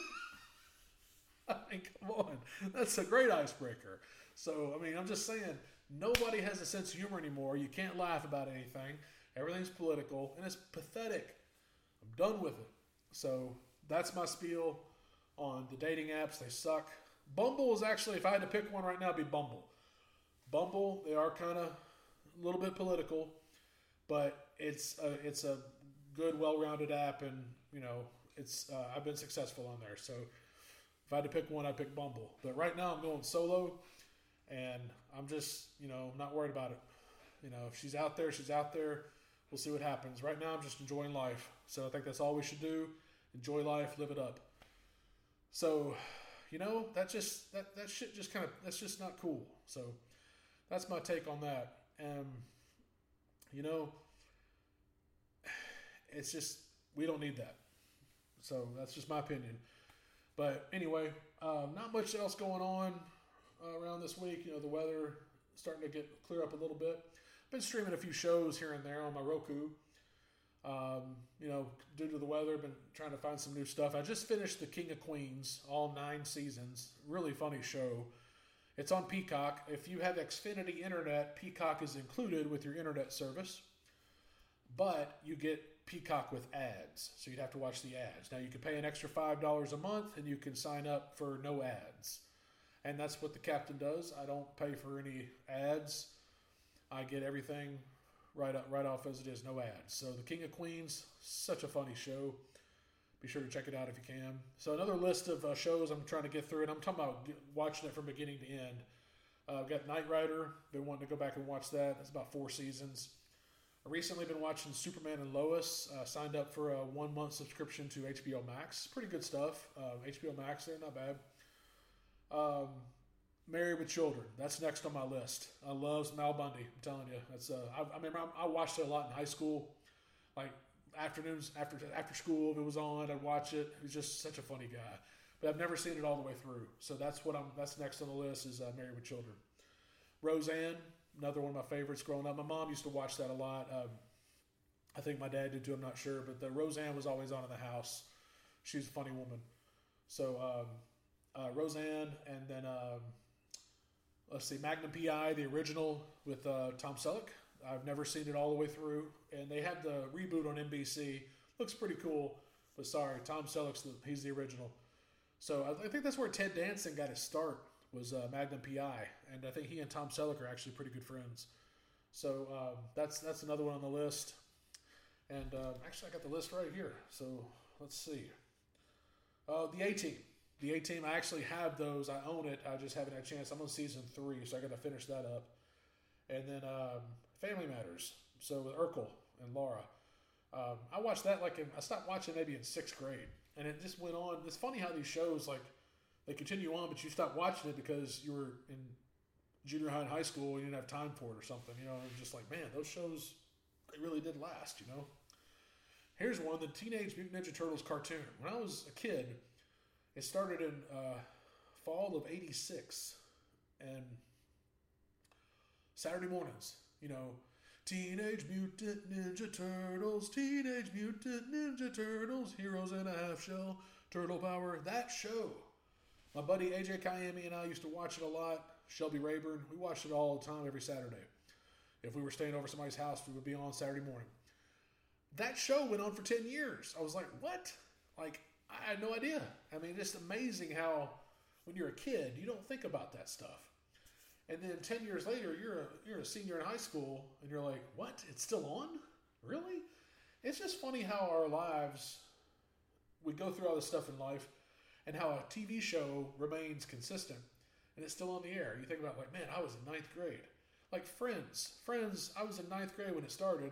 I mean, come on, that's a great icebreaker. So, I mean, I'm just saying, nobody has a sense of humor anymore. You can't laugh about anything. Everything's political, and it's pathetic. I'm done with it. So that's my spiel on the dating apps. They suck. Bumble is actually, if I had to pick one right now, it'd be Bumble. Bumble, they are kind of a little bit political, but it's a, it's a good, well-rounded app, and you know, it's uh, I've been successful on there. So if I had to pick one, I'd pick Bumble. But right now, I'm going solo, and I'm just you know not worried about it. You know, if she's out there, she's out there. We'll see what happens. Right now, I'm just enjoying life. So I think that's all we should do. Enjoy life, live it up. So, you know, that just that that shit just kind of that's just not cool. So that's my take on that. Um, you know, it's just we don't need that. So that's just my opinion. But anyway, um, not much else going on uh, around this week. You know, the weather starting to get clear up a little bit. Been streaming a few shows here and there on my Roku. Um, you know, due to the weather, been trying to find some new stuff. I just finished The King of Queens, all nine seasons. Really funny show. It's on Peacock. If you have Xfinity Internet, Peacock is included with your internet service, but you get Peacock with ads, so you'd have to watch the ads. Now you can pay an extra five dollars a month, and you can sign up for no ads, and that's what the captain does. I don't pay for any ads. I get everything right right off as it is, no ads. So the King of Queens, such a funny show. Be sure to check it out if you can. So another list of uh, shows I'm trying to get through, and I'm talking about watching it from beginning to end. Uh, I've got Knight Rider. Been wanting to go back and watch that. It's about four seasons. I recently been watching Superman and Lois. Uh, signed up for a one month subscription to HBO Max. Pretty good stuff. Uh, HBO Max there, not bad. Um, Married with Children. That's next on my list. I love Al Bundy. I'm telling you. That's uh, I, I remember I, I watched it a lot in high school. Like afternoons after after school, if it was on, I'd watch it. He's just such a funny guy. But I've never seen it all the way through. So that's what I'm. That's next on the list is uh, Married with Children. Roseanne, another one of my favorites growing up. My mom used to watch that a lot. Um, I think my dad did too. I'm not sure, but the Roseanne was always on in the house. She's a funny woman. So um, uh, Roseanne, and then um, let's see, Magnum PI, the original with uh, Tom Selleck. I've never seen it all the way through, and they had the reboot on NBC. Looks pretty cool, but sorry, Tom Selleck's the, he's the original. So I, I think that's where Ted Danson got his start was uh, Magnum PI, and I think he and Tom Selleck are actually pretty good friends. So um, that's that's another one on the list. And uh, actually, I got the list right here. So let's see. Uh, the A Team. the A Team. I actually have those. I own it. I just haven't had a chance. I'm on season three, so I got to finish that up. And then um, Family Matters. So with Urkel and Laura. Um, I watched that like in, I stopped watching maybe in sixth grade, and it just went on. It's funny how these shows like they continue on, but you stop watching it because you were in junior high and high school and you didn't have time for it or something. You know, and just like man, those shows they really did last. You know. Here's one: the Teenage Mutant Ninja Turtles cartoon. When I was a kid, it started in uh, fall of '86, and Saturday mornings, you know, Teenage Mutant Ninja Turtles, Teenage Mutant Ninja Turtles, Heroes in a Half Shell, Turtle Power. That show. My buddy AJ Kayemi and I used to watch it a lot. Shelby Rayburn, we watched it all the time every Saturday. If we were staying over somebody's house, we would be on Saturday morning. That show went on for 10 years. I was like, what? Like, I had no idea. I mean, it's amazing how when you're a kid, you don't think about that stuff. And then 10 years later, you're a, you're a senior in high school and you're like, what? It's still on? Really? It's just funny how our lives, we go through all this stuff in life and how a TV show remains consistent and it's still on the air. You think about, like, man, I was in ninth grade. Like Friends. Friends, I was in ninth grade when it started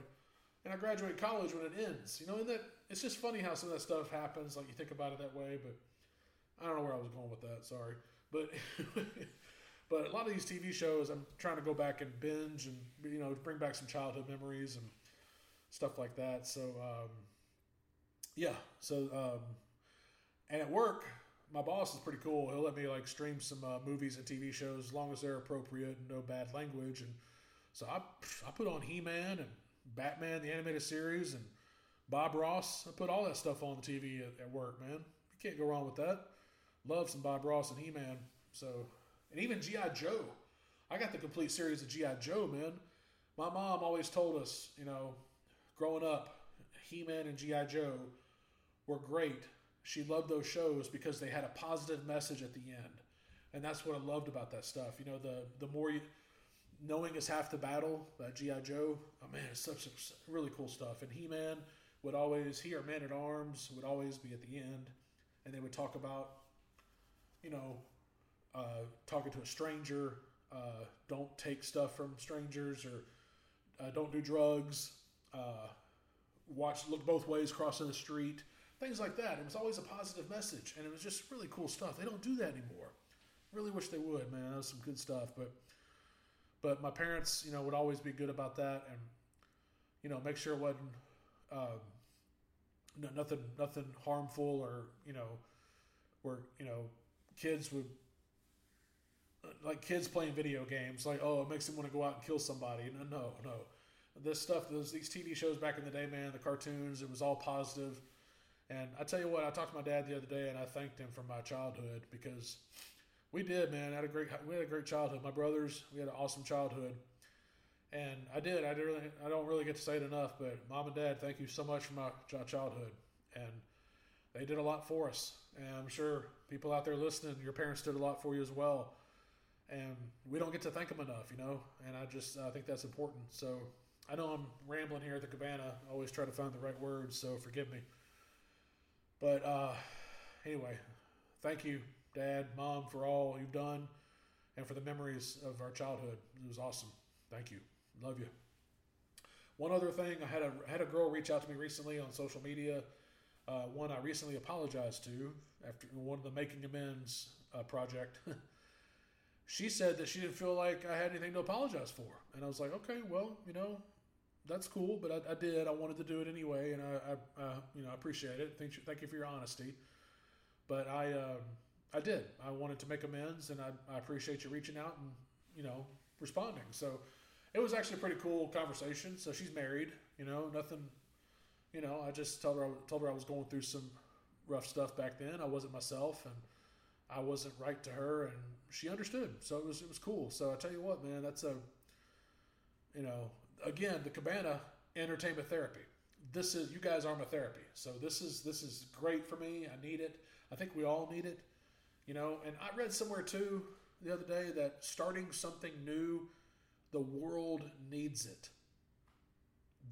and I graduate college when it ends. You know, and that it's just funny how some of that stuff happens. Like you think about it that way, but I don't know where I was going with that. Sorry, but but a lot of these TV shows, I'm trying to go back and binge and you know bring back some childhood memories and stuff like that. So um, yeah, so um, and at work, my boss is pretty cool. He'll let me like stream some uh, movies and TV shows as long as they're appropriate and no bad language. And so I I put on He Man and Batman the animated series and Bob Ross. I put all that stuff on the TV at, at work, man. You can't go wrong with that. Love some Bob Ross and He Man. So, and even G.I. Joe. I got the complete series of G.I. Joe, man. My mom always told us, you know, growing up, He Man and G.I. Joe were great. She loved those shows because they had a positive message at the end. And that's what I loved about that stuff. You know, the the more you knowing is half the battle. That GI Joe, oh man, it's such a, really cool stuff. And He Man would always, he or Man at Arms would always be at the end, and they would talk about, you know, uh, talking to a stranger. Uh, don't take stuff from strangers, or uh, don't do drugs. Uh, watch, look both ways crossing the street. Things like that. It was always a positive message, and it was just really cool stuff. They don't do that anymore. Really wish they would, man. That was some good stuff, but but my parents, you know, would always be good about that, and you know, make sure it wasn't um, no, nothing nothing harmful or you know, where you know, kids would like kids playing video games, like oh, it makes them want to go out and kill somebody. No, no, no. This stuff, those these TV shows back in the day, man, the cartoons, it was all positive. And I tell you what, I talked to my dad the other day, and I thanked him for my childhood because we did, man. I had a great we had a great childhood. My brothers, we had an awesome childhood. And I did. I did really, I don't really get to say it enough, but mom and dad, thank you so much for my childhood. And they did a lot for us. And I'm sure people out there listening, your parents did a lot for you as well. And we don't get to thank them enough, you know. And I just I think that's important. So I know I'm rambling here at the cabana. I always try to find the right words, so forgive me. But uh, anyway, thank you Dad, Mom, for all you've done and for the memories of our childhood. It was awesome. Thank you. Love you. One other thing, I had a had a girl reach out to me recently on social media. Uh, one I recently apologized to after one of the Making Amends uh, project. she said that she didn't feel like I had anything to apologize for, and I was like, okay, well, you know, that's cool, but I, I did. I wanted to do it anyway, and I, I, I you know, appreciate it. Thank you, thank you for your honesty. But I. Um, I did. I wanted to make amends, and I, I appreciate you reaching out and you know responding. So it was actually a pretty cool conversation. So she's married. You know, nothing. You know, I just told her told her I was going through some rough stuff back then. I wasn't myself, and I wasn't right to her, and she understood. So it was it was cool. So I tell you what, man, that's a you know again the Cabana Entertainment Therapy. This is you guys are my therapy. So this is this is great for me. I need it. I think we all need it. You know, and I read somewhere too the other day that starting something new, the world needs it.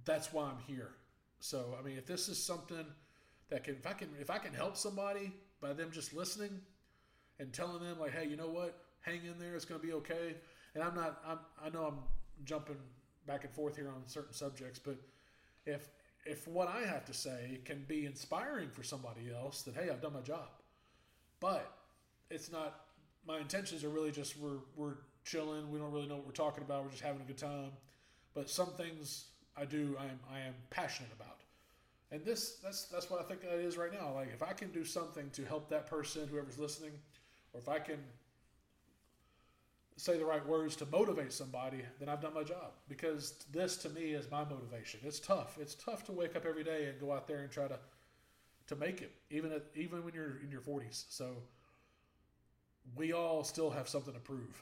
That's why I'm here. So, I mean, if this is something that can, if I can, if I can help somebody by them just listening, and telling them like, hey, you know what, hang in there, it's going to be okay. And I'm not, I'm, I know I'm jumping back and forth here on certain subjects, but if if what I have to say can be inspiring for somebody else, that hey, I've done my job. But it's not. My intentions are really just we're we're chilling. We don't really know what we're talking about. We're just having a good time. But some things I do, I am I am passionate about. And this that's that's what I think that is right now. Like if I can do something to help that person, whoever's listening, or if I can say the right words to motivate somebody, then I've done my job. Because this to me is my motivation. It's tough. It's tough to wake up every day and go out there and try to to make it, even at, even when you're in your 40s. So we all still have something to prove.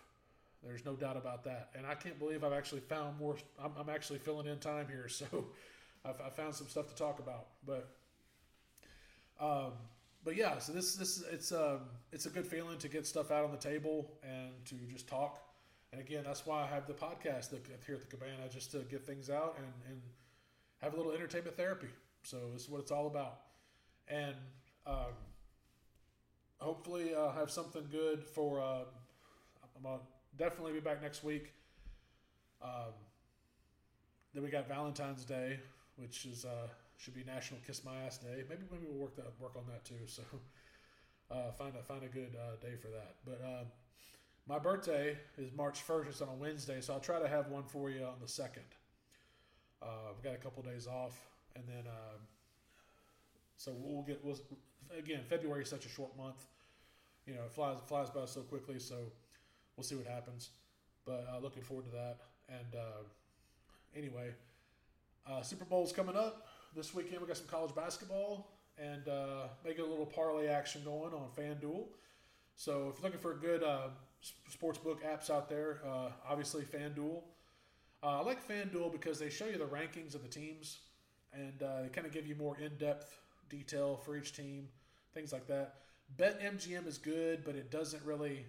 There's no doubt about that. And I can't believe I've actually found more. I'm, I'm actually filling in time here, so I've, I found some stuff to talk about. But um, but yeah, so this this it's um it's a good feeling to get stuff out on the table and to just talk. And again, that's why I have the podcast here at the Cabana, just to get things out and and have a little entertainment therapy. So this is what it's all about. And um, hopefully, I'll have something good for. Uh, I'm gonna definitely be back next week. Um, then we got Valentine's Day, which is uh, should be National Kiss My Ass Day. Maybe maybe we'll work that work on that too. So uh, find a find a good uh, day for that. But uh, my birthday is March first. It's on a Wednesday, so I'll try to have one for you on the second. Uh, I've got a couple days off, and then um, so we'll get we'll, again. February is such a short month. You know, it flies flies by so quickly. So we'll see what happens. But uh, looking forward to that. And uh, anyway, Super Bowl's coming up this weekend. We got some college basketball and uh, make a little parlay action going on FanDuel. So if you're looking for a good uh, sports book apps out there, uh, obviously FanDuel. Uh, I like FanDuel because they show you the rankings of the teams and uh, they kind of give you more in-depth detail for each team, things like that. BetMGM is good, but it doesn't really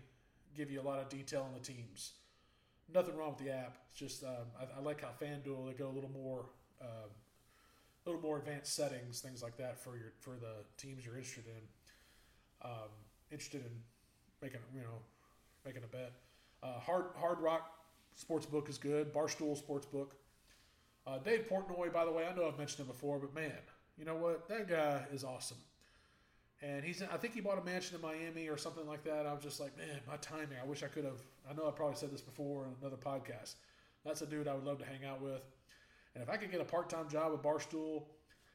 give you a lot of detail on the teams. Nothing wrong with the app. It's just um, I, I, like how FanDuel they go a little more, a little more advanced settings, things like that for your for the teams you're interested in. Um, interested in making you know making a bet. Uh, Hard Hard Rock Sportsbook is good. Barstool Sportsbook. Uh, Dave Portnoy, by the way, I know I've mentioned him before, but man, you know what? That guy is awesome. And he's, I think he bought a mansion in Miami or something like that. I was just like, man, my timing. I wish I could have. I know I probably said this before in another podcast. That's a dude I would love to hang out with. And if I could get a part time job at Barstool,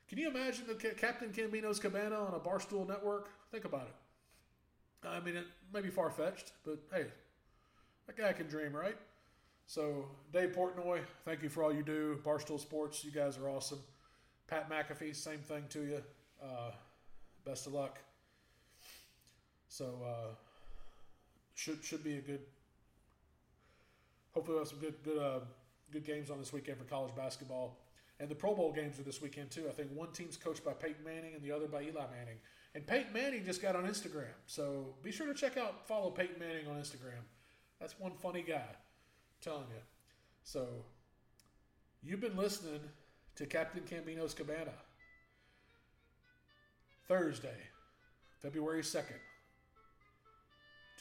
can you imagine the Captain Cambino's Cabana on a Barstool network? Think about it. I mean, it may be far fetched, but hey, that guy can dream, right? So, Dave Portnoy, thank you for all you do. Barstool Sports, you guys are awesome. Pat McAfee, same thing to you. Uh, best of luck. So uh, should should be a good. Hopefully, we'll have some good good uh, good games on this weekend for college basketball, and the Pro Bowl games are this weekend too. I think one team's coached by Peyton Manning and the other by Eli Manning. And Peyton Manning just got on Instagram, so be sure to check out follow Peyton Manning on Instagram. That's one funny guy, I'm telling you. So you've been listening to Captain Cambino's Cabana. Thursday, February 2nd,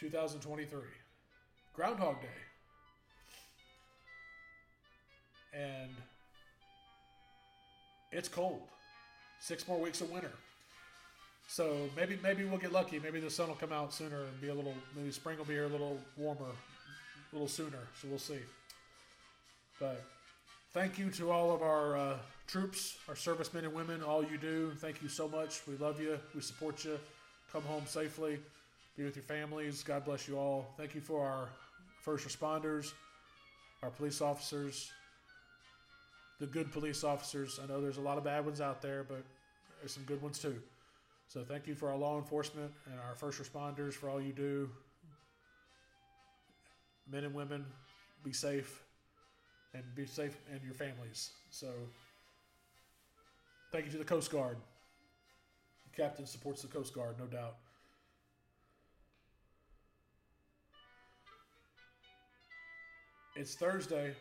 2023. Groundhog Day. And it's cold. Six more weeks of winter. So maybe maybe we'll get lucky. Maybe the sun will come out sooner and be a little maybe spring will be here a little warmer, a little sooner. So we'll see. But thank you to all of our uh, troops, our servicemen and women, all you do. Thank you so much. We love you. We support you. Come home safely. Be with your families. God bless you all. Thank you for our first responders, our police officers, the good police officers. I know there's a lot of bad ones out there, but there's some good ones too. So thank you for our law enforcement and our first responders for all you do. Men and women, be safe and be safe and your families. So thank you to the Coast Guard. The captain supports the Coast Guard, no doubt. It's Thursday.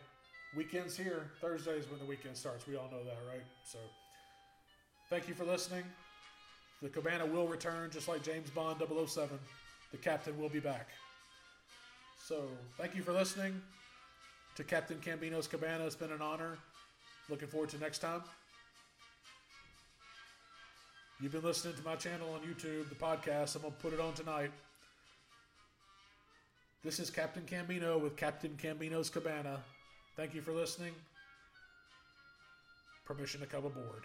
Weekend's here. Thursday is when the weekend starts. We all know that, right? So thank you for listening. The Cabana will return just like James Bond 007. the captain will be back. So, thank you for listening to Captain Cambino's Cabana. It's been an honor. Looking forward to next time. You've been listening to my channel on YouTube, the podcast. I'm going to put it on tonight. This is Captain Cambino with Captain Cambino's Cabana. Thank you for listening. Permission to come aboard.